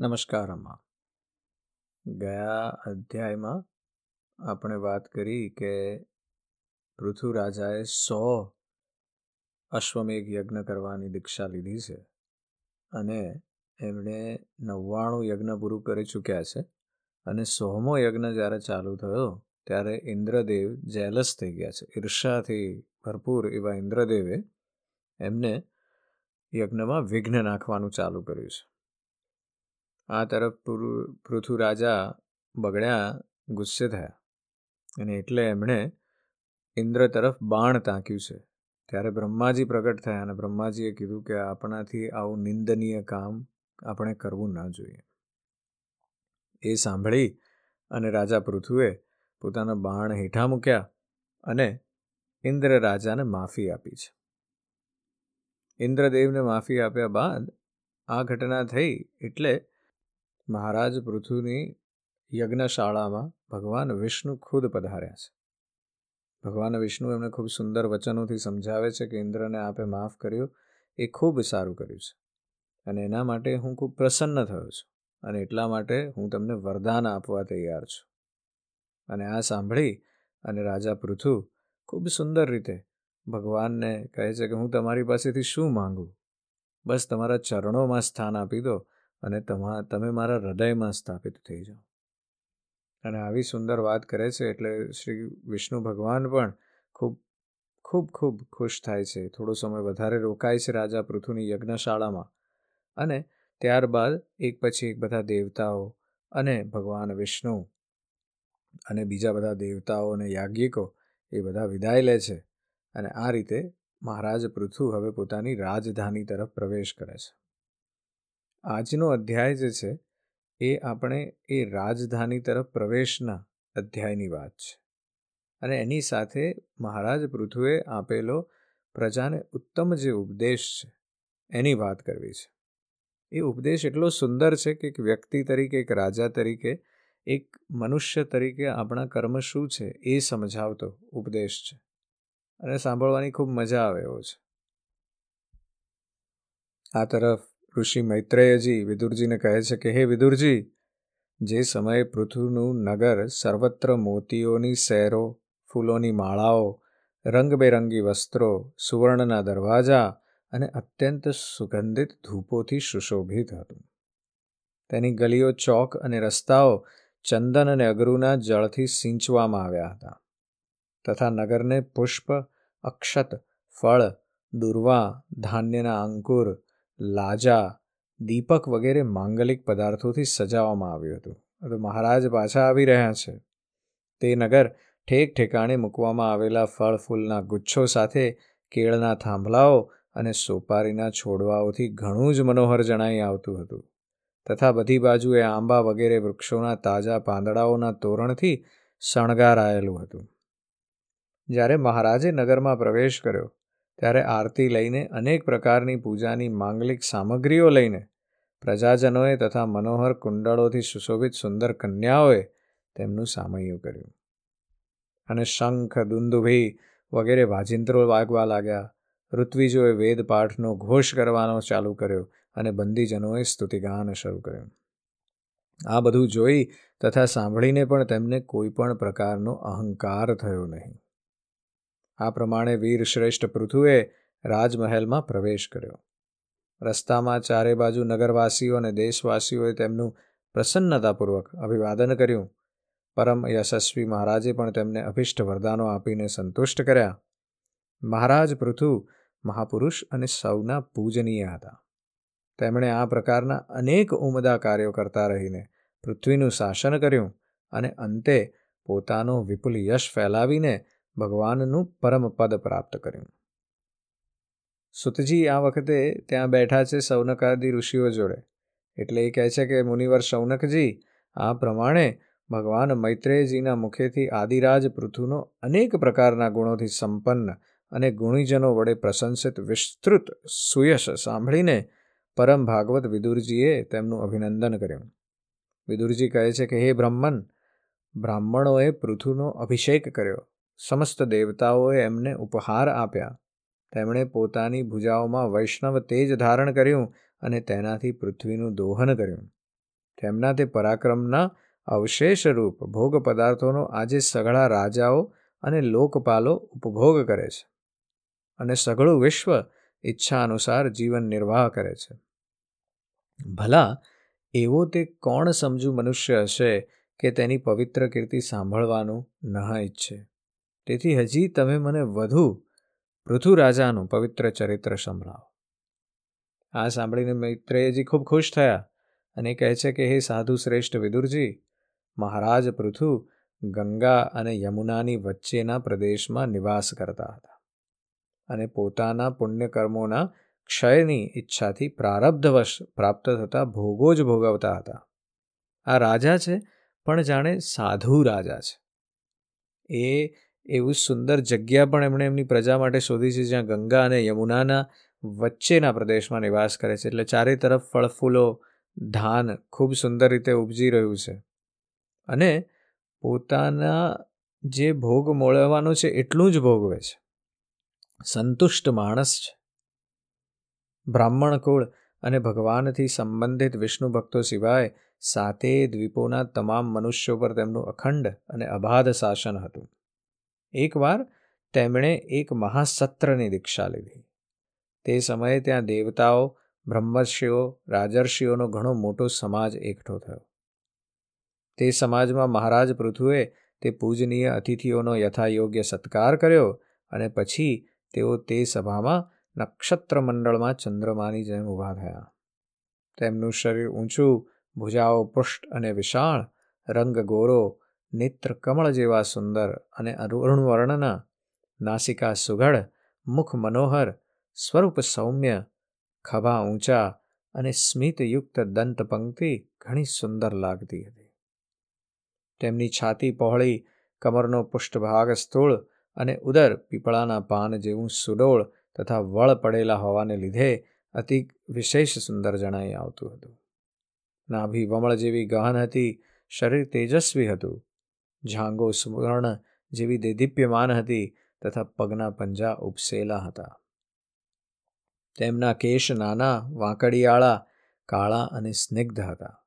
નમસ્કાર અમ્મા ગયા અધ્યાયમાં આપણે વાત કરી કે પૃથુરાજાએ સો અશ્વમેઘ યજ્ઞ કરવાની દીક્ષા લીધી છે અને એમણે નવ્વાણું યજ્ઞ પૂરું કરી ચૂક્યા છે અને સોમો યજ્ઞ જ્યારે ચાલુ થયો ત્યારે ઇન્દ્રદેવ જેલસ થઈ ગયા છે. ઈર્ષાથી ભરપૂર એવા ઇન્દ્રદેવે એમને યજ્ઞમાં વિઘ્ન નાખવાનું ચાલુ કર્યું છે. આ તરફ પૃથુ રાજા બગડ્યા ગુસ્સે થયા. અને એટલે એમણે ઇન્દ્ર તરફ બાણ તાંક્યું છે. ત્યારે બ્રહ્માજી પ્રગટ થયા અને બ્રહ્માજીએ કીધું કે આપણાથી આવું નિંદનીય કામ આપણે કરવું ના જોઈએ. એ સાંભળી અને રાજા પૃથુએ પોતાના બાણ હેઠા મૂક્યા અને ઇન્દ્ર રાજાને માફી આપી છે. ઇન્દ્રદેવને માફી આપ્યા બાદ આ ઘટના થઈ એટલે મહારાજ પૃથુની યજ્ઞશાળામાં ભગવાન વિષ્ણુ ખુદ પધાર્યા છે. ભગવાન વિષ્ણુ એમને ખૂબ સુંદર વચનોથી સમજાવે છે કે ઇન્દ્રને આપે માફ કર્યું, એ ખૂબ સારું કર્યું છે. અને એના માટે હું ખૂબ પ્રસન્ન થયો છું અને એટલા માટે હું તમને વરદાન આપવા તૈયાર છું. અને આ સાંભળી અને રાજા પૃથુ ખૂબ સુંદર રીતે ભગવાનને કહે છે કે હું તમારી પાસેથી શું માંગુ? બસ તમારા ચરણોમાં સ્થાન આપી દો અને તમા, તમે મારા હૃદયમાં સ્થાપિત થઈ જાઓ. અને આવી સુંદર વાત કરે છે એટલે શ્રી વિષ્ણુ ભગવાન પણ ખૂબ ખૂબ ખૂબ ખુશ થાય છે. થોડો સમય વધારે રોકાય છે રાજા પૃથુની યજ્ઞશાળામાં. અને ત્યારબાદ એક પછી એક બધા દેવતાઓ અને ભગવાન વિષ્ણુ અને બીજા બધા દેવતાઓ અને યાજ્ઞિકો એ બધા વિદાય લે છે. અને આ રીતે મહારાજ પૃથુ હવે પોતાની રાજધાની તરફ પ્રવેશ કરે છે. આજનો અધ્યાય જે છે, એ આપણે એ રાજધાની તરફ પ્રવેશના અધ્યાયની વાત છે. અને એની સાથે મહારાજ પૃથુએ આપેલો પ્રજાને ઉત્તમ જે ઉપદેશ છે, એની વાત કરવી છે. એ ઉપદેશ એટલો સુંદર છે કે એક વ્યક્તિ તરીકે, એક રાજા તરીકે, એક મનુષ્ય તરીકે આપણા કર્મ શું છે એ સમજાવતો ઉપદેશ છે. અને સાંભળવાની ખૂબ મજા આવે એવો છે. આ તરફ ઋષિ મૈત્રેયજી વિદુરજીને કહે છે કે, હે વિદુરજી, જે સમયે પૃથ્વીનું નગર સર્વત્ર મોતીઓની શહેરો ફૂલોની માળાઓ, રંગબેરંગી વસ્ત્રો, સુવર્ણના દરવાજા અને અત્યંત સુગંધિત ધૂપોથી સુશોભિત હતું. તેની ગલીઓ ચોક અને રસ્તાઓ ચંદન અને અગરુના જળથી સિંચવામાં આવ્યા હતા તથા નગરને પુષ્પ, અક્ષત, ફળ, દુર્વા, ધાન્યના અંકુર લાજા, દીપક વગેરે માંગલિક પદાર્થોથી સજાવવામાં આવ્યું હતું. તો મહારાજ પાછા આવી રહ્યા છે. તે નગર ઠેક ઠેકાણે મૂકવામાં આવેલા ફળ ફૂલના ગુચ્છો સાથે કેળના થાંભલાઓ અને સોપારીના છોડવાઓથી ઘણું જ મનોહર જણાઈ આવતું હતું. તથા બધી બાજુએ આંબા વગેરે વૃક્ષોના તાજા પાંદડાઓના તોરણથી શણગારાયેલું હતું. જ્યારે મહારાજે નગરમાં પ્રવેશ કર્યો ત્યારે આરતી લઈને અનેક પ્રકારની પૂજાની માંગલિક સામગ્રીઓ લઈને પ્રજાજનોએ તથા મનોહર કુંડળોથી સુશોભિત સુંદર કન્યાઓએ તેમનું સામયું કર્યું. અને શંખ, દુંદુભી વગેરે વાજિંત્રો વાગવા લાગ્યા. ઋત્વિજોએ વેદપાઠનો ઘોષ કરવાનો ચાલુ કર્યો અને બંદીજનોએ સ્તુતિગાન શરૂ કર્યું. આ બધું જોઈ તથા સાંભળીને પણ તેમને કોઈ પણ પ્રકારનો અહંકાર થયો નહીં. આ પ્રમાણે વીર શ્રેષ્ઠ પૃથુએ રાજમહેલમાં પ્રવેશ કર્યો. રસ્તામાં ચારે બાજુ નગરવાસીઓ અને દેશવાસીઓએ તેમનું પ્રસન્નતાપૂર્વક અભિવાદન કર્યું. પરમ યશસ્વી મહારાજે પણ તેમને અભિષ્ટ વરદાનો આપીને સંતુષ્ટ કર્યા. મહારાજ પૃથુ મહાપુરુષ અને સૌના પૂજનીય હતા. તેમણે આ પ્રકારના અનેક ઉમદા કાર્યો કરતા રહીને પૃથ્વીનું શાસન કર્યું અને અંતે પોતાનો વિપુલ યશ ફેલાવીને ભગવાનનું પરમ પદ પ્રાપ્ત કર્યું. સુતજી આ વખતે ત્યાં બેઠા છે સૌનકાદી ઋષિઓ જોડે. એટલે એ કહે છે કે, મુનિવર સૌનકજી, આ પ્રમાણે ભગવાન મૈત્રેયજીના મુખેથી આદિરાજ પૃથુનો અનેક પ્રકારના ગુણોથી સંપન્ન અને ગુણીજનો વડે પ્રશંસિત, વિસ્તૃત, સુયશ સાંભળીને પરમ ભાગવત વિદુરજીએ તેમનું અભિનંદન કર્યું. વિદુરજી કહે છે કે, હે બ્રહ્મન બ્રાહ્મણોએ પૃથુનો અભિષેક કર્યો. સમસ્ત દેવતાઓએ એમને ઉપહાર આપ્યા. તેમણે પોતાની ભુજાઓમાં વૈષ્ણવ તેજ ધારણ કર્યું અને તેનાથી પૃથ્વીનું દોહન કર્યું. તેમના તે પરાક્રમના અવશેષ રૂપ ભોગ પદાર્થોનો આજે સઘળા રાજાઓ અને લોકપાલો ઉપભોગ કરે છે અને સઘળું વિશ્વ ઈચ્છા અનુસાર જીવન નિર્વાહ કરે છે. ભલા, એવો તે કોણ સમજુ મનુષ્ય હશે કે તેની પવિત્ર કીર્તિ સાંભળવાનું ન ઈચ્છે? તેથી હજી તમે મને વધુ પૃથુ રાજાનું પવિત્ર ચરિત્ર સંભળાવો. આ સાંભળીને મૈત્રેયજી ખૂબ ખુશ થયા અને કહે છે કે, હે સાધુ શ્રેષ્ઠ વિદુરજી, મહારાજ પૃથુ ગંગા અને યમુનાની વચ્ચેના પ્રદેશમાં નિવાસ કરતા હતા અને પોતાના પુણ્યકર્મોના ક્ષયની ઈચ્છાથી પ્રારબ્ધવશ પ્રાપ્ત થતા ભોગો જ ભોગવતા હતા. આ રાજા છે, પણ જાણે સાધુ રાજા છે. એ એવું સુંદર જગ્યા પણ એમણે એમની પ્રજા માટે શોધી છે જ્યાં ગંગા અને યમુનાના વચ્ચેના પ્રદેશમાં નિવાસ કરે છે. એટલે ચારે તરફ ફળફૂલો, ધાન ખૂબ સુંદર રીતે ઉપજી રહ્યું છે. અને પોતાના જે ભોગ મોળવવાનો છે એટલું જ ભોગવે છે. સંતુષ્ટ માણસ છે. બ્રાહ્મણ કુળ અને ભગવાનથી સંબંધિત વિષ્ણુ ભક્તો સિવાય સાતે દ્વીપોના તમામ મનુષ્યો પર તેમનું અખંડ અને અબાધ શાસન હતું. એકવાર તેમણે એક મહાસત્રની દીક્ષા લીધી. તે સમયે ત્યાં દેવતાઓ, બ્રહ્મર્ષિઓ, રાજર્ષિઓનો ઘણો મોટો સમાજ એકઠો થયો. તે સમાજમાં મહારાજ પૃથુએ તે પૂજનીય અતિથિઓનો યથાયોગ્ય સત્કાર કર્યો અને પછી તેઓ તે સભામાં નક્ષત્ર મંડળમાં ચંદ્રમાની જેમ ઊભા થયા. તેમનું શરીર ઊંચું, ભુજાઓ પુષ્ટ અને વિશાળ રંગ ગોરો નેત્ર કમળ જેવા સુંદર અને અરુણ વર્ણના નાસિકા સુઘડ, મુખ મનોહર, સ્વરૂપ સૌમ્ય, ખભા ઊંચા અને સ્મિતયુક્ત દંત પંક્તિ ઘણી સુંદર લાગતી હતી. તેમની છાતી પહોળી, કમરનો પુષ્ઠભાગ સ્થૂળ અને ઉદર પીપળાના પાન જેવું સુડોળ તથા વળ પડેલા હોવાને લીધે અતિ વિશેષ સુંદર જણાઈ આવતું હતું. નાભી વમળ જેવી ગહન હતી, શરીર તેજસ્વી હતું. ઝાંગો સુવર્ણ જેવી દેદીપ્યમાન હતી તથા પગના પંજા ઉપસેલા હતા. તેમના કેશ નાના, વાંકડિયાળા, કાળા અને સ્નિગ્ધ હતા.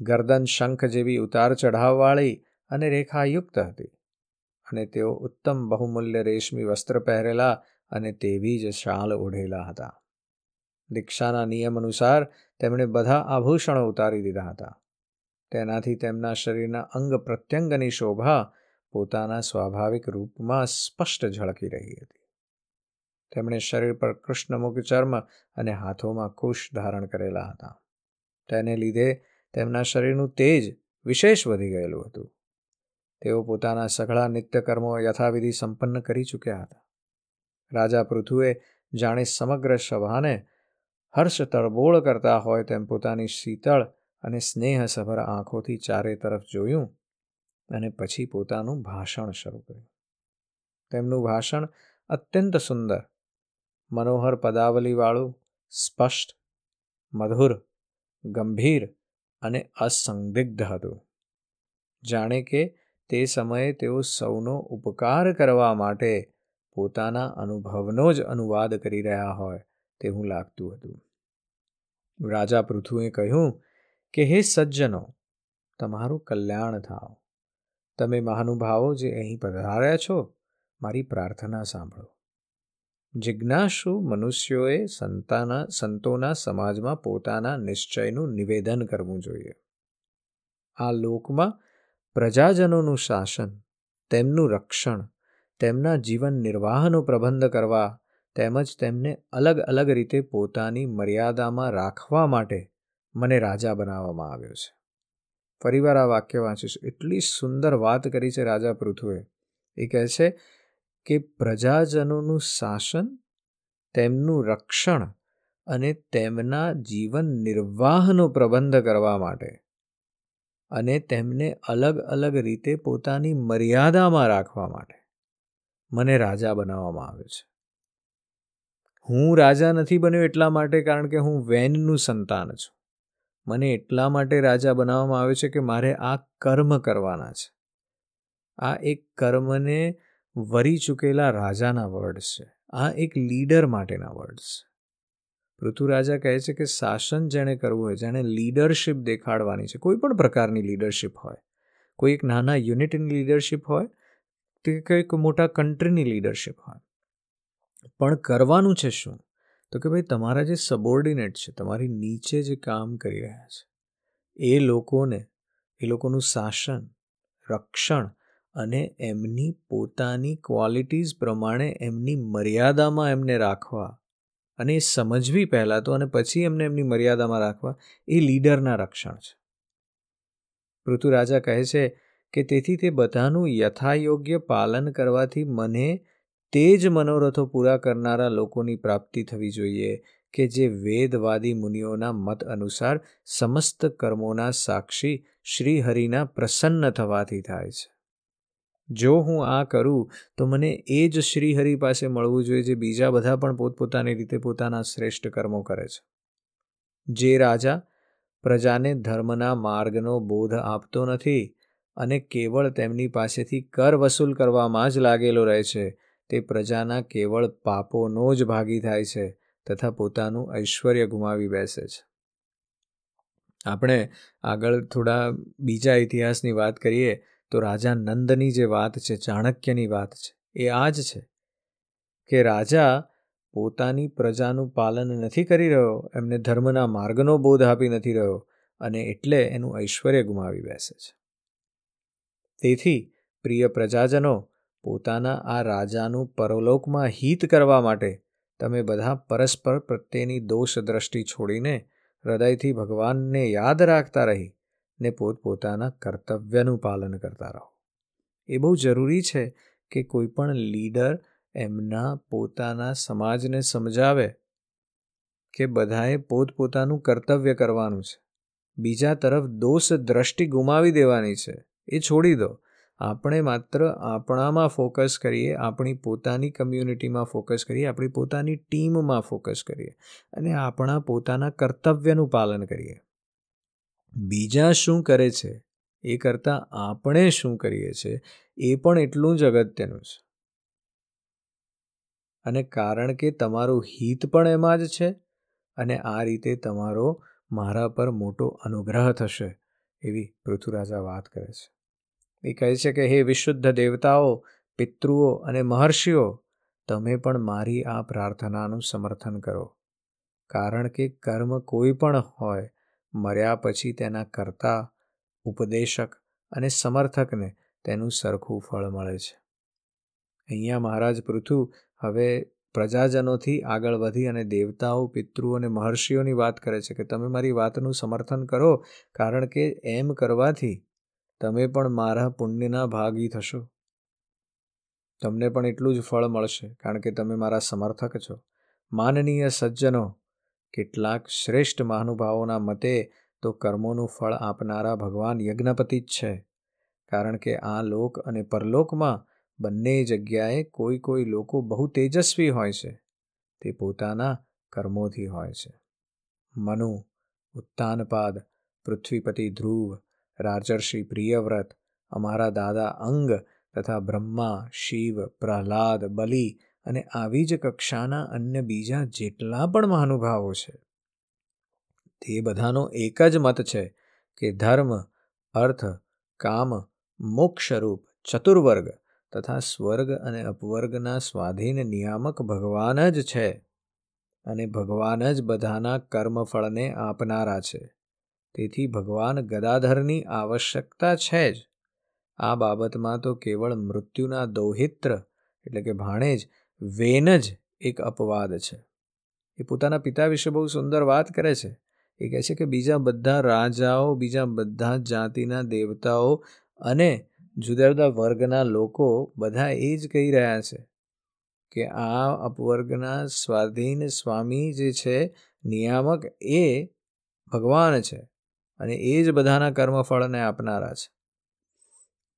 ગરદન શંખ જેવી ઉતાર ચઢાવવાળી અને રેખાયુક્ત હતી અને તેઓ ઉત્તમ બહુમૂલ્ય રેશમી વસ્ત્ર પહેરેલા અને તેવી જ શાલ ઓઢેલા હતા. દીક્ષાના નિયમ અનુસાર તેમણે બધા આભૂષણો ઉતારી દીધા હતા. તેનાથી તેમના શરીરના અંગ પ્રત્યંગની શોભા પોતાના સ્વાભાવિક રૂપમાં સ્પષ્ટ ઝળકી રહી હતી. તેમણે શરીર પર કૃષ્ણમુખ ચર્મ અને હાથોમાં કુશ ધારણ કરેલા હતા. તેને લીધે તેમના શરીરનું તેજ વિશેષ વધી ગયેલું હતું. તેઓ પોતાના સઘળા નિત્યકર્મો યથાવિધિ સંપન્ન કરી ચૂક્યા હતા. રાજા પૃથુએ જાણે સમગ્ર સભાને હર્ષ તળબોળ કરતા હોય તેમ પોતાની શીતળ અને સ્નેહસભર આંખોથી ચારે તરફ જોયું અને પછી પોતાનું ભાષણ શરૂ કર્યું. તેમનું ભાષણ અત્યંત સુંદર, મનોહર પદાવલીવાળું, સ્પષ્ટ, મધુર, ગંભીર અને અસંદિગ્ધ હતું. જાણે કે તે સમયે તેઓ સૌનો ઉપકાર કરવા માટે પોતાના અનુભવનો જ અનુવાદ કરી રહ્યા હોય તેવું લાગતું હતું. રાજા પૃથુએ કહ્યું કે, હે સજ્જનો, તમારું કલ્યાણ થાવ. તમે મહાનુભાવો જે અહીં પધાર્યા છો, મારી પ્રાર્થના સાંભળો. જિજ્ઞાસુ મનુષ્યોએ સંતાના, સંતોના સમાજમાં પોતાના નિશ્ચયનું નિવેદન કરવું જોઈએ. આ લોકમાં પ્રજાજનોનું શાસન, તેમનું રક્ષણ, તેમના જીવન નિર્વાહનો પ્રબંધ કરવા, તેમજ તેમને અલગ અલગ રીતે પોતાની મર્યાદામાં રાખવા માટે મને રાજા બનાવવામાં આવ્યો છે. ફરીવાર આ વાક્ય વાંચીશું. એટલી સુંદર વાત કરી છે રાજા પૃથુએ એ કહે છે કે પ્રજાજનોનું શાસન, તેમનું રક્ષણ અને તેમના જીવન નિર્વાહનો પ્રબંધ કરવા માટે અને તેમને અલગ અલગ રીતે પોતાની મર્યાદામાં રાખવા માટે મને રાજા બનાવવામાં આવ્યો છે. હું રાજા નથી બન્યો એટલા માટે કારણ કે હું વેનનું સંતાન છું. મને એટલા માટે રાજા બનાવવામાં આવે છે કે મારે આ કર્મ કરવાના છે. આ એક કર્મને વરી ચૂકેલા રાજાના વર્ડ્સ છે. આ એક લીડર માટેના વર્ડ્સ છે. પૃથ્વીરાજા કહે છે કે શાસન જેણે કરવું હોય, જેણે લીડરશિપ દેખાડવાની છે, કોઈ પણ પ્રકારની લીડરશિપ હોય, કોઈ એક નાના યુનિટની લીડરશિપ હોય, કે કંઈક મોટા કન્ટ્રીની લીડરશિપ હોય. પણ કરવાનું છે શું? તો કે ભાઈ, તમારા જે સબોર્ડિનેટ છે, તમારી નીચે જે કામ કરી રહ્યા છે, એ લોકોને, એ લોકોનું શાસન, રક્ષણ અને એમની પોતાની ક્વોલિટીઝ પ્રમાણે એમની મર્યાદામાં એમને રાખવા અને એ સમજવી પહેલાં તો અને પછી એમને એમની મર્યાદામાં રાખવા, એ લીડરના રક્ષણ છે. ઋતુરાજા કહે છે કે, તેથી તે બધાનું યથાયોગ્ય પાલન કરવાથી મને તે જ મનોરથો પૂરા કરનારા લોકોની પ્રાપ્તિ થવી જોઈએ કે જે વેદવાદી મુનિઓના મત અનુસાર સમસ્ત કર્મોના સાક્ષી શ્રીહરિના પ્રસન્ન થવાથી થાય છે. જો હું આ કરું, તો મને એ જ શ્રીહરિ પાસે મળવું જોઈએ જે બીજા બધા પણ પોતપોતાની રીતે પોતાના શ્રેષ્ઠ કર્મો કરે છે. જે રાજા પ્રજાને ધર્મના માર્ગનો બોધ આપતો નથી અને કેવળ તેમની પાસેથી કર વસૂલ કરવામાં જ લાગેલો રહે છે તે પ્રજાના કેવળ પાપોનો જ ભાગી થાય છે તથા પોતાનું ઐશ્વર્ય ગુમાવી બેસે છે. આપણે આગળ થોડા બીજા ઇતિહાસની વાત કરીએ તો રાજા નંદની જે વાત છે, ચાણક્યની વાત છે, એ આ જ છે કે રાજા પોતાની પ્રજાનું પાલન નથી કરી રહ્યો, એમને ધર્મના માર્ગનો બોધ આપી નથી રહ્યો અને એટલે એનું ઐશ્વર્ય ગુમાવી બેસે છે. તેથી પ્રિય પ્રજાજનો પોતાના આ રાજાનું પરલોકમાં હિત કરવા માટે તમે બધા પરસ્પર પ્રત્યેની દોષ દ્રષ્ટિ છોડીને હૃદયથી ભગવાનને યાદ રાખતા રહી ને પોતપોતાના કર્તવ્યનું પાલન કરતા રહો. એ બહુ જરૂરી છે કે કોઈ પણ લીડર એમના પોતાના સમાજને સમજાવે કે બધાએ પોતપોતાનું કર્તવ્ય કરવાનું છે. બીજા તરફ દોષ દ્રષ્ટિ ગુમાવી દેવાની છે. એ છોડી દો. આપણે માત્ર આપણામાં ફોકસ કરીએ, આપણી પોતાની કમ્યુનિટીમાં ફોકસ કરીએ, આપણી પોતાની ટીમમાં ફોકસ કરીએ અને આપણા પોતાના કર્તવ્યનું પાલન કરીએ. બીજા શું કરે છે એ કરતાં આપણે શું કરીએ છીએ એ પણ એટલું જ અગત્યનું છે. અને કારણ કે તમારું હિત પણ એમાં જ છે અને આ રીતે તમારો મારા પર મોટો અનુગ્રહ થશે એવી પૃથ્વીરાજા વાત કરે છે. એ કહે છે કે, હે વિશુદ્ધ દેવતાઓ, પિતૃઓ અને મહર્ષિઓ, તમે પણ મારી આ પ્રાર્થનાનું સમર્થન કરો. કારણ કે કર્મ કોઈ પણ હોય, મર્યા પછી તેના કરતા, ઉપદેશક અને સમર્થકને તેનું સરખું ફળ મળે છે. અહીંયા મહારાજ પૃથુ હવે પ્રજાજનોથી આગળ વધી અને દેવતાઓ, પિતૃઓ અને મહર્ષિઓની વાત કરે છે કે, તમે મારી વાતનું સમર્થન કરો, કારણ કે એમ કરવાથી તમે પણ મારા પુણ્યના ભાગી થશો. તમને પણ એટલું જ ફળ મળશે, કારણ કે તમે મારા સમર્થક છો. માનનીય સજ્જનો, કેટલાક શ્રેષ્ઠ મહાનુભાવોના મતે તો કર્મોનું ફળ આપનારા ભગવાન યજ્ઞપતિ જ છે. કારણ કે આ લોક અને પરલોકમાં બંને જગ્યાએ કોઈ કોઈ લોકો બહુ તેજસ્વી હોય છે. તે પોતાના કર્મોથી હોય છે. મનુ ઉત્તાનપાદ પૃથ્વીપતિ ધ્રુવ રાજર્ષિ પ્રિયવ્રત, અમારા દાદા અંગ તથા બ્રહ્મા, શિવ, પ્રહલાદ, બલિ અને આવી જ કક્ષાના અન્ય બીજા જેટલા પણ મહાનુભાવો છે. તે બધાનો એક જ મત છે કે ધર્મ, અર્થ, કામ, મોક્ષરૂપ, ચતુર્વર્ગ તથા સ્વર્ગ અને અપવર્ગના સ્વાધીન નિયામક ભગવાન જ છે અને ભગવાન જ બધાના કર્મફળને આપનારા છે. તેથી ભગવાન ગદાધરની આવશ્યકતા છે જ. આ બાબતમાં તો કેવળ મૃત્યુના દૌહિત્ર, એટલે કે ભાણેજ, વેન જ એક અપવાદ છે. એ પોતાના પિતા વિશે બહુ સુંદર વાત કરે છે. એ કહે છે કે બીજા બધા રાજાઓ, બીજા બધા જાતિના દેવતાઓ અને જુદા જુદા વર્ગના લોકો બધા એ જ કહી રહ્યા છે કે આ અપવર્ગના સ્વાધીન સ્વામી જે છે, નિયામક એ ભગવાન છે. અને એ જ બધાના કર્મફળને આપનારા છે.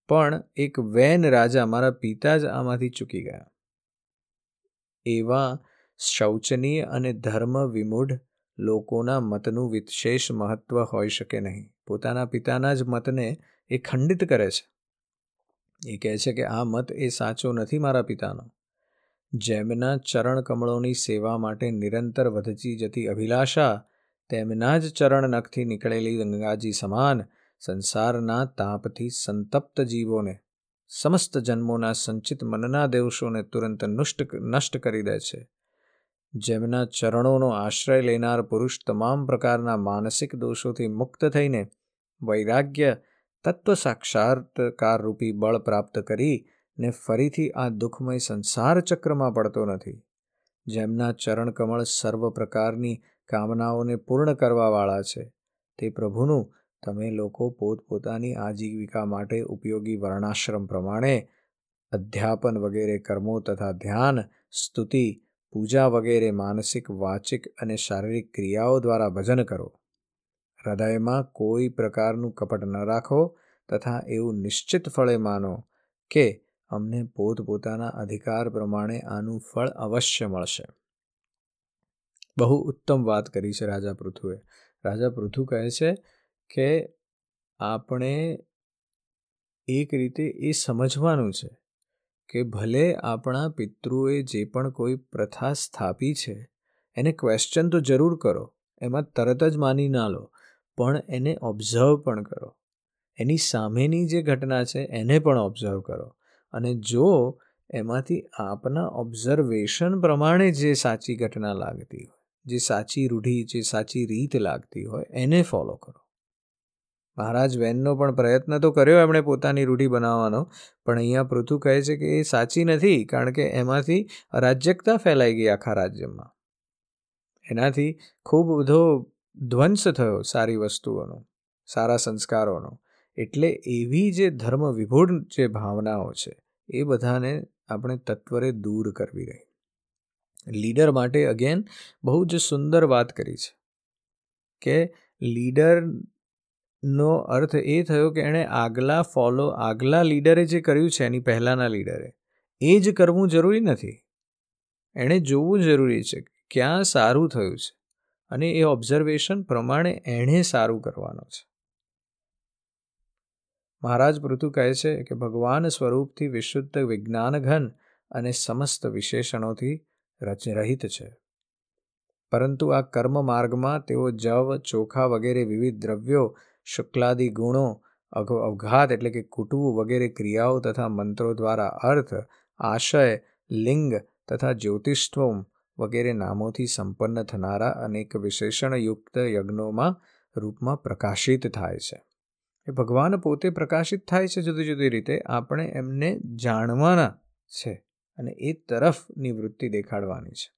પણ એક વેન રાજા મારા પિતા જ આમાંથી ચૂકી ગયા. એવા શૌચનીય અને ધર્મ વિમૂઢ લોકોના મતનું વિશેષ મહત્વ હોઈ શકે નહીં. પોતાના પિતાના જ મતને એ ખંડિત કરે છે. એ કહે છે કે આ મત એ સાચો નથી મારા પિતાનો. જેમના ચરણ કમળોની સેવા માટે નિરંતર વધતી જતી અભિલાષા તેમના જ ચરણ નખથી નીકળેલી ગંગાજી સમાન સંસારના તાપથી સંતપ્ત જીવોને, સમસ્ત જન્મોના સંચિત મનના દેવશોને તુરંત નુષ્ટ નષ્ટ કરી દે છે. જેમના ચરણોનો આશ્રય લેનાર પુરુષ તમામ પ્રકારના માનસિક દોષોથી મુક્ત થઈને વૈરાગ્ય તત્વ સાક્ષાત્કાર રૂપી બળ પ્રાપ્ત કરી ને ફરીથી આ દુઃખમય સંસાર ચક્રમાં પડતો નથી. જેમના ચરણ કમળ સર્વ પ્રકારની કામનાઓને પૂર્ણ કરવાવાળા છે. તે પ્રભુનું તમે લોકો પોતપોતાની આજીવિકા માટે ઉપયોગી વર્ણાશ્રમ પ્રમાણે અધ્યાપન વગેરે કર્મો તથા ધ્યાન, સ્તુતિ, પૂજા વગેરે માનસિક, વાચિક અને શારીરિક ક્રિયાઓ દ્વારા ભજન કરો. હૃદયમાં કોઈ પ્રકારનું કપટ ન રાખો તથા એવું નિશ્ચિત ફળે માનો કે અમને પોતપોતાના અધિકાર પ્રમાણે આનું ફળ અવશ્ય મળશે. બહુ ઉત્તમ વાત કરી છે રાજા પૃથુએ. રાજા પૃથુ કહે છે કે આપણે એક રીતે એ સમજવાનું છે કે ભલે આપણા પિતૃએ જે પણ કોઈ પ્રથા સ્થાપી છે, એને ક્વેશ્ચન તો જરૂર કરો, એમાં તરત જ માની ના લો, પણ એને ઓબ્ઝર્વ પણ કરો. એની સામેની જે ઘટના છે, એને પણ ઓબ્ઝર્વ કરો. અને જો એમાંથી આપના ઓબ્ઝર્વેશન પ્રમાણે જે સાચી ઘટના લાગતી હોય જે સાચી રૂઢિ, જે સાચી રીત લાગતી હોય, એને ફોલો કરો. મહારાજ વેનનો પણ પ્રયત્ન તો કર્યો એમણે પોતાની રૂઢિ બનાવવાનો, પણ અહીંયા પૃથુ કહે છે કે એ સાચી નથી, કારણ કે એમાંથી અરાજ્યકતા ફેલાઈ ગઈ આખા રાજ્યમાં. એનાથી ખૂબ બધો ધ્વંસ થયો સારી વસ્તુઓનો, સારા સંસ્કારોનો. એટલે એવી જે ધર્મ વિભૂળ જે ભાવનાઓ છે, એ બધાને આપણે તત્વરે દૂર કરવી રહી. લીડર માટે અગેન બહુ જ સુંદર વાત કરી છે કે લીડરનો અર્થ એ થયો કે એણે આગલા ફોલો આગલા લીડરે જે કર્યું છે, એની પહેલાંના લીડરે, એ જ કરવું જરૂરી નથી. એણે જોવું જરૂરી છે ક્યાં સારું થયું છે અને એ ઓબ્ઝર્વેશન પ્રમાણે એણે સારું કરવાનું છે. મહારાજ પૃથુ કહે છે કે ભગવાન સ્વરૂપથી વિશુદ્ધ વિજ્ઞાનઘન અને સમસ્ત વિશેષણોથી રહિત છે. પરંતુ આ કર્મ માર્ગમાં તેઓ જવ, ચોખા વગેરે વિવિધ દ્રવ્યો, શુક્લાદિ ગુણો અવઘાત એટલે કે કૂટવું વગેરે ક્રિયાઓ તથા મંત્રો દ્વારા અર્થ, આશય, લિંગ તથા જ્યોતિષ્ઠમ વગેરે નામોથી સંપન્ન થનારા અનેક વિશેષણયુક્ત યજ્ઞોમાં રૂપમાં પ્રકાશિત થાય છે. એ ભગવાન પોતે પ્રકાશિત થાય છે જુદી જુદી રીતે. આપણે એમને જાણવાના છે. અને એ તરફની વૃત્તિ દેખાડવાની છે.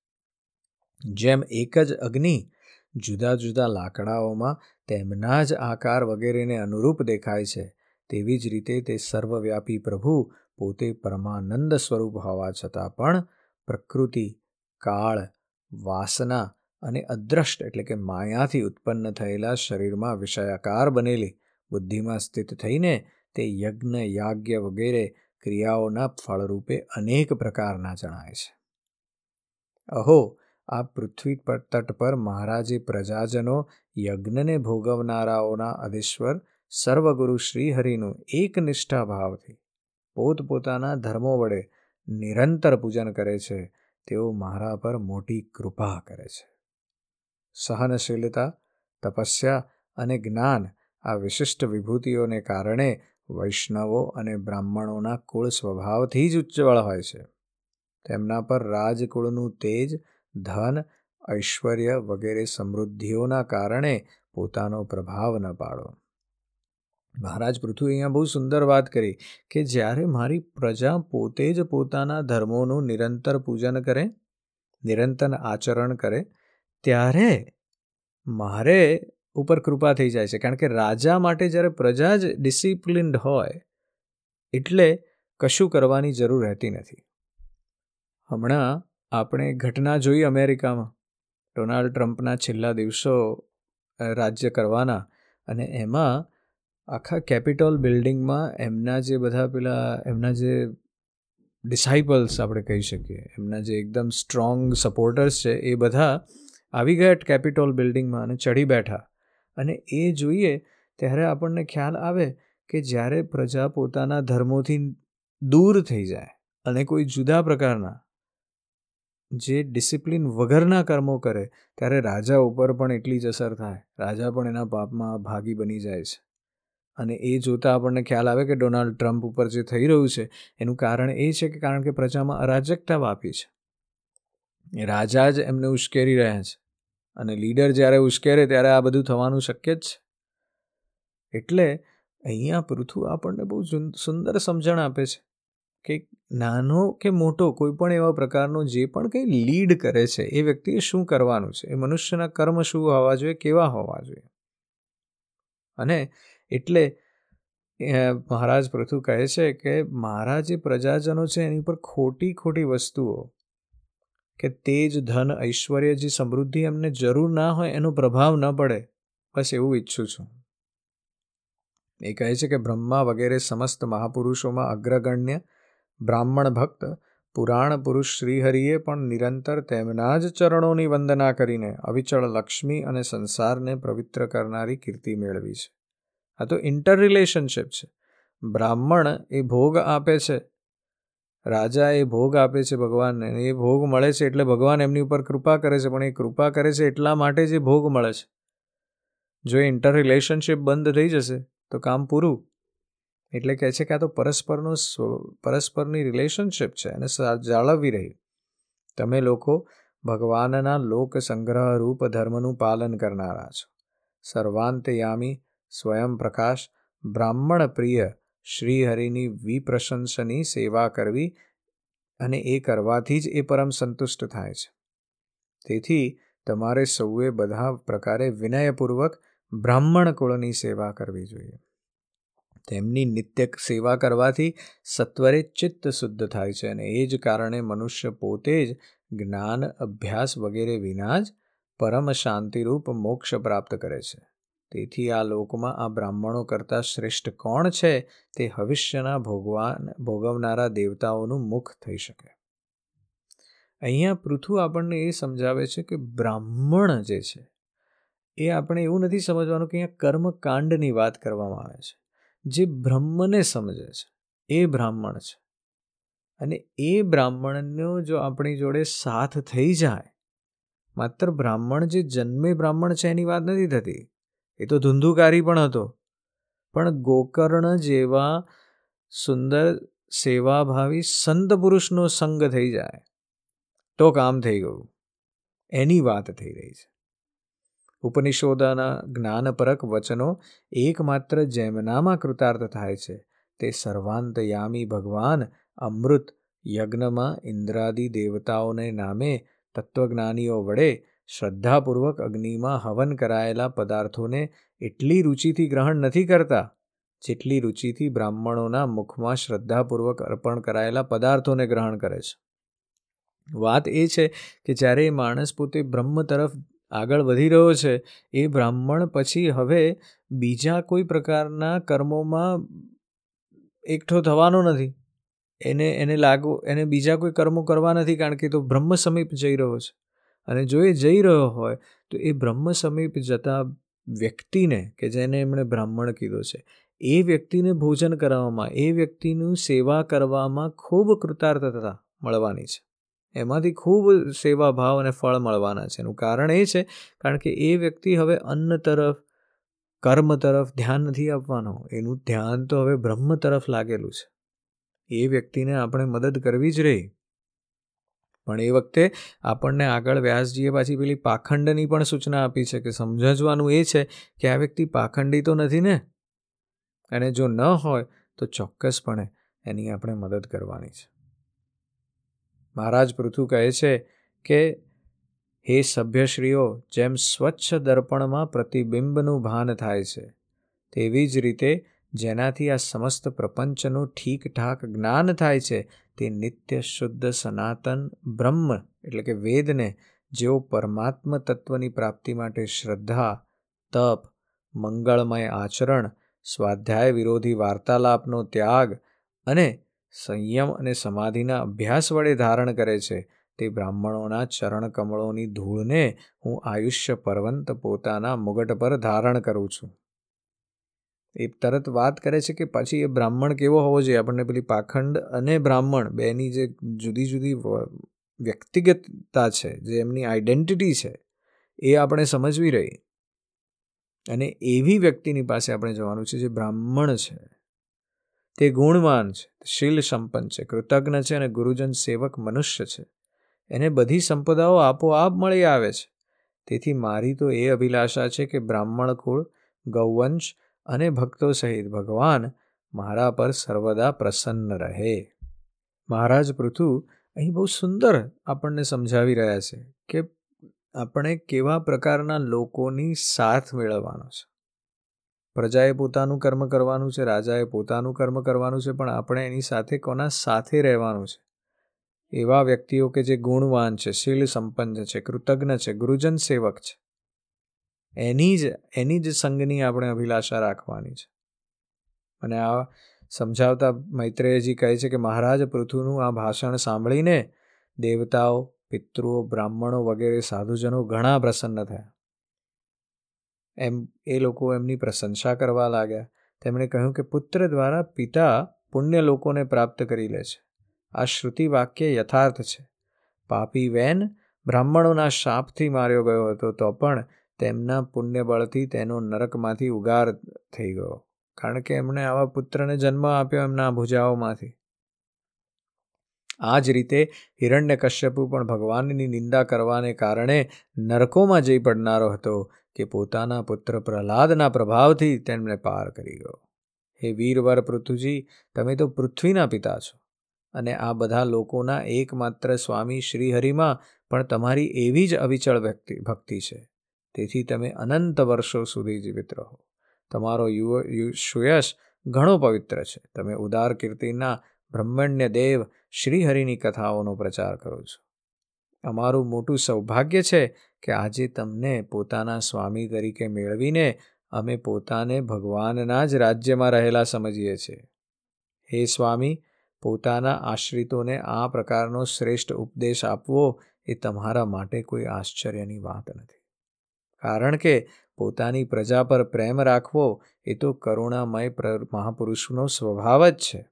જેમ એક જ અગ્નિ જુદા જુદા લાકડાઓમાં તેમના જ આકાર વગેરેને અનુરૂપ દેખાય છે, તેવી જ રીતે તે સર્વવ્યાપી પ્રભુ પોતે પરમાનંદ સ્વરૂપ હોવા છતાં પણ પ્રકૃતિ, કાળ, વાસના અને અદ્રષ્ટ એટલે કે માયાથી ઉત્પન્ન થયેલા શરીરમાં વિષયાકાર બનેલી, બુદ્ધિમાં સ્થિત થઈને તે યજ્ઞ, યાજ્ઞ વગેરે ક્રિયાઓના ફળરૂપે અનેક પ્રકારના જણાય છે. અહો, આ પૃથ્વી પર તટ પર મહારાજે પ્રજાજનો યજ્ઞને ભોગવનારાઓના અધીશ્વર સર્વગુરુ શ્રીહરિનું એકનિષ્ઠા ભાવથી પોતપોતાના ધર્મો વડે નિરંતર પૂજન કરે છે, તેઓ મારા પર મોટી કૃપા કરે છે. સહનશીલતા, તપસ્યા અને જ્ઞાન આ વિશિષ્ટ વિભૂતિઓને કારણે વૈષ્ણવો અને બ્રાહ્મણોના કુળ સ્વભાવથી જ ઉચ્ચવળ હોય છે. તેમના પર રાજકુળનું તેજ, ધન, ઐશ્વર્ય વગેરે સમૃદ્ધિઓના કારણે પોતાનો પ્રભાવ ન પાડો. મહારાજ પૃથ્વી અહીંયા બહુ સુંદર વાત કરી કે જ્યારે મારી પ્રજા પોતે જ પોતાના ધર્મોનું નિરંતર પૂજન કરે, નિરંતર આચરણ કરે, ત્યારે મારે ઉપર કૃપા થઈ જાય છે. કારણ કે રાજા માટે જ્યારે પ્રજા જ ડિસિપ્લિન્ડ હોય, એટલે કશું કરવાની જરૂર રહેતી નથી. હમણાં આપણે ઘટના જોઈ અમેરિકામાં. ડોનાલ્ડ ટ્રમ્પના છેલ્લા દિવસો રાજ્ય કરવાના અને એમાં આખા કેપિટોલ બિલ્ડિંગમાં એમના જે બધા પેલા, એમના જે ડિસાઇપલ્સ આપણે કહી શકીએ, એમના જે એકદમ સ્ટ્રોંગ સપોર્ટર્સ છે, એ બધા આવી ગયા કેપિટોલ બિલ્ડિંગમાં અને ચડી બેઠા. અને એ જોઈએ ત્યારે આપણને ખ્યાલ આવે કે જ્યારે પ્રજા પોતાના ધર્મોથી દૂર થઈ જાય અને કોઈ જુદા પ્રકારના જે ડિસિપ્લિન વગરના કર્મો કરે, ત્યારે રાજા ઉપર પણ એટલી જ અસર થાય. રાજા પણ એના પાપમાં ભાગી બની જાય છે. અને એ જોતાં આપણને ખ્યાલ આવે કે ડોનાલ્ડ ટ્રમ્પ ઉપર જે થઈ રહ્યું છે, એનું કારણ એ છે કે, કારણ કે પ્રજામાં અરાજકતા વાપી છે. રાજા જ એમને ઉશ્કેરી રહ્યા છે. અને લીડર જ્યારે ઉશ્કેરે ત્યારે આ બધું થવાનું શક્ય જ છે. એટલે અહીંયા પૃથુ આપણને બહુ સુંદર સમજણ આપે છે કે નાનો કે મોટો કોઈ પણ એવા પ્રકારનો જે પણ કંઈ લીડ કરે છે એ વ્યક્તિએ શું કરવાનું છે? એ મનુષ્યના કર્મ શું હોવા જોઈએ, કેવા હોવા જોઈએ? અને એટલે મહારાજ પૃથુ કહે છે કે મારા જે પ્રજાજનો છે એની પર ખોટી ખોટી વસ્તુઓ કે તે જ ધન, ઐશ્વર્ય જે સમૃદ્ધિ એમને જરૂર ના હોય એનો પ્રભાવ ન પડે. બસ એવું ઈચ્છું છું. એ કહે છે કે બ્રહ્મા વગેરે સમસ્ત મહાપુરુષોમાં અગ્રગણ્ય બ્રાહ્મણ ભક્ત, પુરાણ પુરુષ શ્રીહરિએ પણ નિરંતર તેમના જ ચરણોની વંદના કરીને અવિચળ લક્ષ્મી અને સંસારને પવિત્ર કરનારી કીર્તિ મેળવી છે. આ તો ઇન્ટર રિલેશનશિપ છે. બ્રાહ્મણ એ ભોગ આપે છે. રાજા એ ભોગ આપે છે ભગવાનને એ ભોગ મળે છે એટલે ભગવાન એમની ઉપર કૃપા કરે છે, પણ એ કૃપા કરે છે એટલા માટે જે ભોગ મળે છે. જો એ ઇન્ટર રિલેશનશિપ બંધ થઈ જશે, તો કામ પૂરું. એટલે કહે છે કે આ તો પરસ્પરનો પરસ્પરની રિલેશનશિપ છે અને જાળવવી રહી. તમે લોકો ભગવાનના લોક સંગ્રહ રૂપ ધર્મનું પાલન કરનારા છો. સર્વાંતયામી સ્વયં પ્રકાશ બ્રાહ્મણ પ્રિય શ્રીહરિની વિપ્રશંસની સેવા કરવી અને એ કરવાથી જ એ પરમ સંતુષ્ટ થાય છે. તેથી તમારે સૌએ બધા પ્રકારે વિનયપૂર્વક બ્રાહ્મણ કુળની સેવા કરવી જોઈએ. તેમની નિત્ય સેવા કરવાથી સત્વરે ચિત્ત શુદ્ધ થાય છે અને એ જ કારણે મનુષ્ય પોતે જ જ્ઞાન, અભ્યાસ વગેરે વિના જ પરમ શાંતિરૂપ મોક્ષ પ્રાપ્ત કરે છે. તેથી આ લોકમાં આ બ્રાહ્મણો કરતાં શ્રેષ્ઠ કોણ છે તે ભવિષ્યના ભોગવાન, ભોગવનારા દેવતાઓનું મુખ થઈ શકે. અહીંયા પૃથુ આપણને એ સમજાવે છે કે બ્રાહ્મણ જે છે, એ આપણે એવું નથી સમજવાનું કે અહીંયા કર્મકાંડની વાત કરવામાં આવે છે. જે બ્રહ્મને સમજે છે, એ બ્રાહ્મણ છે. અને એ બ્રાહ્મણનો જો આપણી જોડે સાથ થઈ જાય, માત્ર બ્રાહ્મણ જે જન્મે બ્રાહ્મણ છે એની વાત નથી થતી. એ તો ધુંધુકારી પણ હતો. પણ ગોકર્ણ જેવા સુંદર, સેવાભાવી સંત પુરુષનો સંગ થઈ જાય તો કામ થઈ ગયું. એની વાત થઈ રહી છે. ઉપનિષોદાના જ્ઞાનપરક વચનો એકમાત્ર જેમનામાં કૃતાર્થ થાય છે તે સર્વાંતયામી ભગવાન અમૃત યજ્ઞમાં ઇન્દ્રાદિ દેવતાઓને નામે તત્વજ્ઞાનીઓ વડે શ્રદ્ધાપૂર્વક અગ્નિમાં હવન કરાયેલા પદાર્થોને એટલી રુચિથી ગ્રહણ નથી કરતા જેટલી રુચિથી બ્રાહ્મણોના મુખમાં શ્રદ્ધાપૂર્વક અર્પણ કરાયેલા પદાર્થોને ગ્રહણ કરે છે. વાત એ છે કે જ્યારે એ માણસ પોતે બ્રહ્મ તરફ આગળ વધી રહ્યો છે, એ બ્રાહ્મણ પછી હવે બીજા કોઈ પ્રકારના કર્મોમાં એકઠો થવાનો નથી. એને એને લાગુ, એને બીજા કોઈ કર્મો કરવા નથી કારણ કે તો બ્રહ્મ સમીપ જઈ રહ્યો છે. અને જો એ જઈ રહ્યો હોય, તો એ બ્રહ્મ સમીપ જતા વ્યક્તિને, કે જેને એમણે બ્રાહ્મણ કીધો છે, એ વ્યક્તિને ભોજન કરાવવામાં, એ વ્યક્તિનું સેવા કરવામાં ખૂબ કૃતાર્થતા મળવાની છે. એમાંથી ખૂબ સેવા, ભાવ અને ફળ મળવાના છે. એનું કારણ એ છે, કારણ કે એ વ્યક્તિ હવે અન્ન તરફ, કર્મ તરફ ધ્યાન નથી આપવાનું. એનું ધ્યાન તો હવે બ્રહ્મ તરફ લાગેલું છે. એ વ્યક્તિને આપણે મદદ કરવી જ રહી. પણ એ વખતે આપણને આગળ વ્યાસજીએ પાછી પેલી પાખંડની પણ સૂચના આપી છે કે સમજવાનું એ છે કે આ વ્યક્તિ પાખંડી તો નથી ને? અને જો ન હોય તો ચોક્કસપણે એની આપણે મદદ કરવાની છે. મહારાજ પૃથુ કહે છે કે, હે સભ્યશ્રીઓ, જેમ સ્વચ્છ દર્પણમાં પ્રતિબિંબનું ભાન થાય છે, તેવી જ રીતે જેનાથી આ સમસ્ત પ્રપંચનું ઠીકઠાક જ્ઞાન થાય છે તે નિત્ય શુદ્ધ સનાતન બ્રહ્મ એટલે કે વેદને જેઓ પરમાત્મ તત્વની પ્રાપ્તિ માટે શ્રદ્ધા, તપ, મંગળમય આચરણ, સ્વાધ્યાય વિરોધી વાર્તાલાપનો ત્યાગ અને સંયમ અને સમાધિના અભ્યાસ વડે ધારણ કરે છે, તે બ્રાહ્મણોના ચરણ કમળોની ધૂળને હું આયુષ્ય પર્વંત પોતાના મુગટ પર ધારણ કરું છું. એ તરત વાત કરે છે કે પછી એ બ્રાહ્મણ કેવો હોવો જોઈએ? આપણને પેલી પાખંડ અને બ્રાહ્મણ બેની જે જુદી જુદી વ્યક્તિગતતા છે, જે એમની આઈડેન્ટિટી છે, એ આપણે સમજવી રહી. અને એવી વ્યક્તિની પાસે આપણે જવાનું છે જે બ્રાહ્મણ છે. તે ગુણવાન છે, શીલ સંપન્ન છે, કૃતજ્ઞ છે અને ગુરુજન સેવક મનુષ્ય છે. એને બધી સંપદાઓ આપોઆપ મળી આવે છે. તેથી મારી તો એ અભિલાષા છે કે બ્રાહ્મણ કુળ ગૌવંશ અને ભક્તો સહિત ભગવાન મારા પર સર્વદા પ્રસન્ન રહે. મહારાજ પૃથુ અહીં બહુ સુંદર આપણને સમજાવી રહ્યા છે કે આપણે કેવા પ્રકારના લોકોની સાથ મેળવવાનો છે. પ્રજાએ પોતાનું કર્મ કરવાનું છે, રાજાએ પોતાનું કર્મ કરવાનું છે, પણ આપણે એની સાથે કોના સાથે રહેવાનું છે? એવા વ્યક્તિઓ કે જે ગુણવાન છે, શીલ સંપન્ન છે, કૃતજ્ઞ છે, ગુરુજન સેવક છે. એની જ એની જ સંગની આપણે અભિલાષા રાખવાની છે. અને આ સમજાવતા મૈત્રેયજી કહે છે કે મહારાજ પૃથુનું આ ભાષણ સાંભળીને દેવતાઓ, પિતૃઓ, બ્રાહ્મણો વગેરે સાધુજનો ઘણા પ્રસન્ન થયા. એમ, એ લોકો એમની પ્રશંસા કરવા લાગ્યા. તેમણે કહ્યું કે પુત્ર દ્વારા પિતા પુણ્ય લોકોને પ્રાપ્ત કરી લે છે. આ શ્રુતિ વાક્ય યથાર્થ છે. પાપી વેન બ્રાહ્મણોના શાપથી માર્યો ગયો હતો તો પણ તેમના પુણ્યબળથી તેનો નરકમાંથી ઉગાર થઈ ગયો. કારણ કે એમણે આવા પુત્રને જન્મ આપ્યો એમના ભુજાઓમાંથી. આ જ રીતે હિરણ્ય કશ્યપુ પણ ભગવાનની નિંદા કરવાને કારણે નરકોમાં જઈ પડનારો હતો કે પોતાના પુત્ર પ્રહલાદના પ્રભાવથી તેમને પાર કરી ગયો. હે વીરવર પૃથ્વીજી તમે તો પૃથ્વીના પિતા છો અને આ બધા લોકોના એકમાત્ર સ્વામી શ્રીહરિમાં પણ તમારી એવી જ અવિચળ વ્યક્તિ ભક્તિ છે. તેથી તમે અનંત વર્ષો સુધી જીવિત રહો. તમારો યુવ સુયશ ઘણો પવિત્ર છે. તમે ઉદાર કીર્તિના બ્રહ્મણ્ય દેવ શ્રીહરિની કથાઓનો પ્રચાર કરો છો. અમારું મોટું સૌભાગ્ય છે કે આજે તમને પોતાના સ્વામી તરીકે મેળવીને અમે પોતાને ભગવાનના જ રાજ્યમાં રહેલા સમજીએ છીએ. હે સ્વામી, પોતાના આશ્રિતોને આ પ્રકારનો શ્રેષ્ઠ ઉપદેશ આપવો એ તમારા માટે કોઈ આશ્ચર્યની વાત નથી. કારણ કે પોતાની પ્રજા પર પ્રેમ રાખવો એ તો કરુણામય મહાપુરુષનો સ્વભાવ જ છે.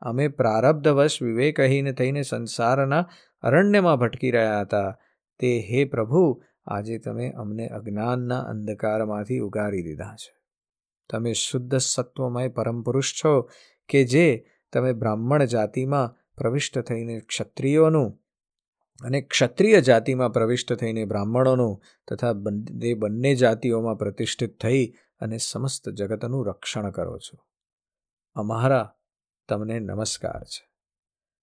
અમે પ્રારબ્ધવશ વિવેકહીન થઈને સંસારના અરણ્યમાં ભટકી રહ્યા હતા. તે હે પ્રભુ, આજે તમે અમને અજ્ઞાનના અંધકારમાંથી ઉગારી દીધા છે. તમે શુદ્ધ સત્વમય પરમ પુરુષ છો કે જે તમે બ્રાહ્મણ જાતિમાં પ્રવિષ્ટ થઈને ક્ષત્રિયોનું અને ક્ષત્રિય જાતિમાં પ્રવિષ્ટ થઈને બ્રાહ્મણોનું તથા તે બંને જાતિઓમાં પ્રતિષ્ઠિત થઈ અને સમસ્ત જગતનું રક્ષણ કરો છો. અમારા, તમને નમસ્કાર છે.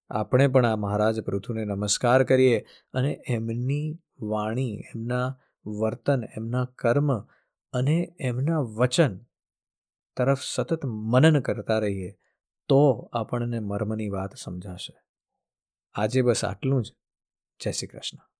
આપણે પણ આ મહારાજ પૃથુને નમસ્કાર કરીએ અને એમની વાણી, એમના વર્તન, એમના કર્મ અને એમના વચન તરફ સતત મનન કરતા રહીએ તો આપણને મર્મની વાત સમજાશે. આજે બસ આટલું જ. જય શ્રી કૃષ્ણ.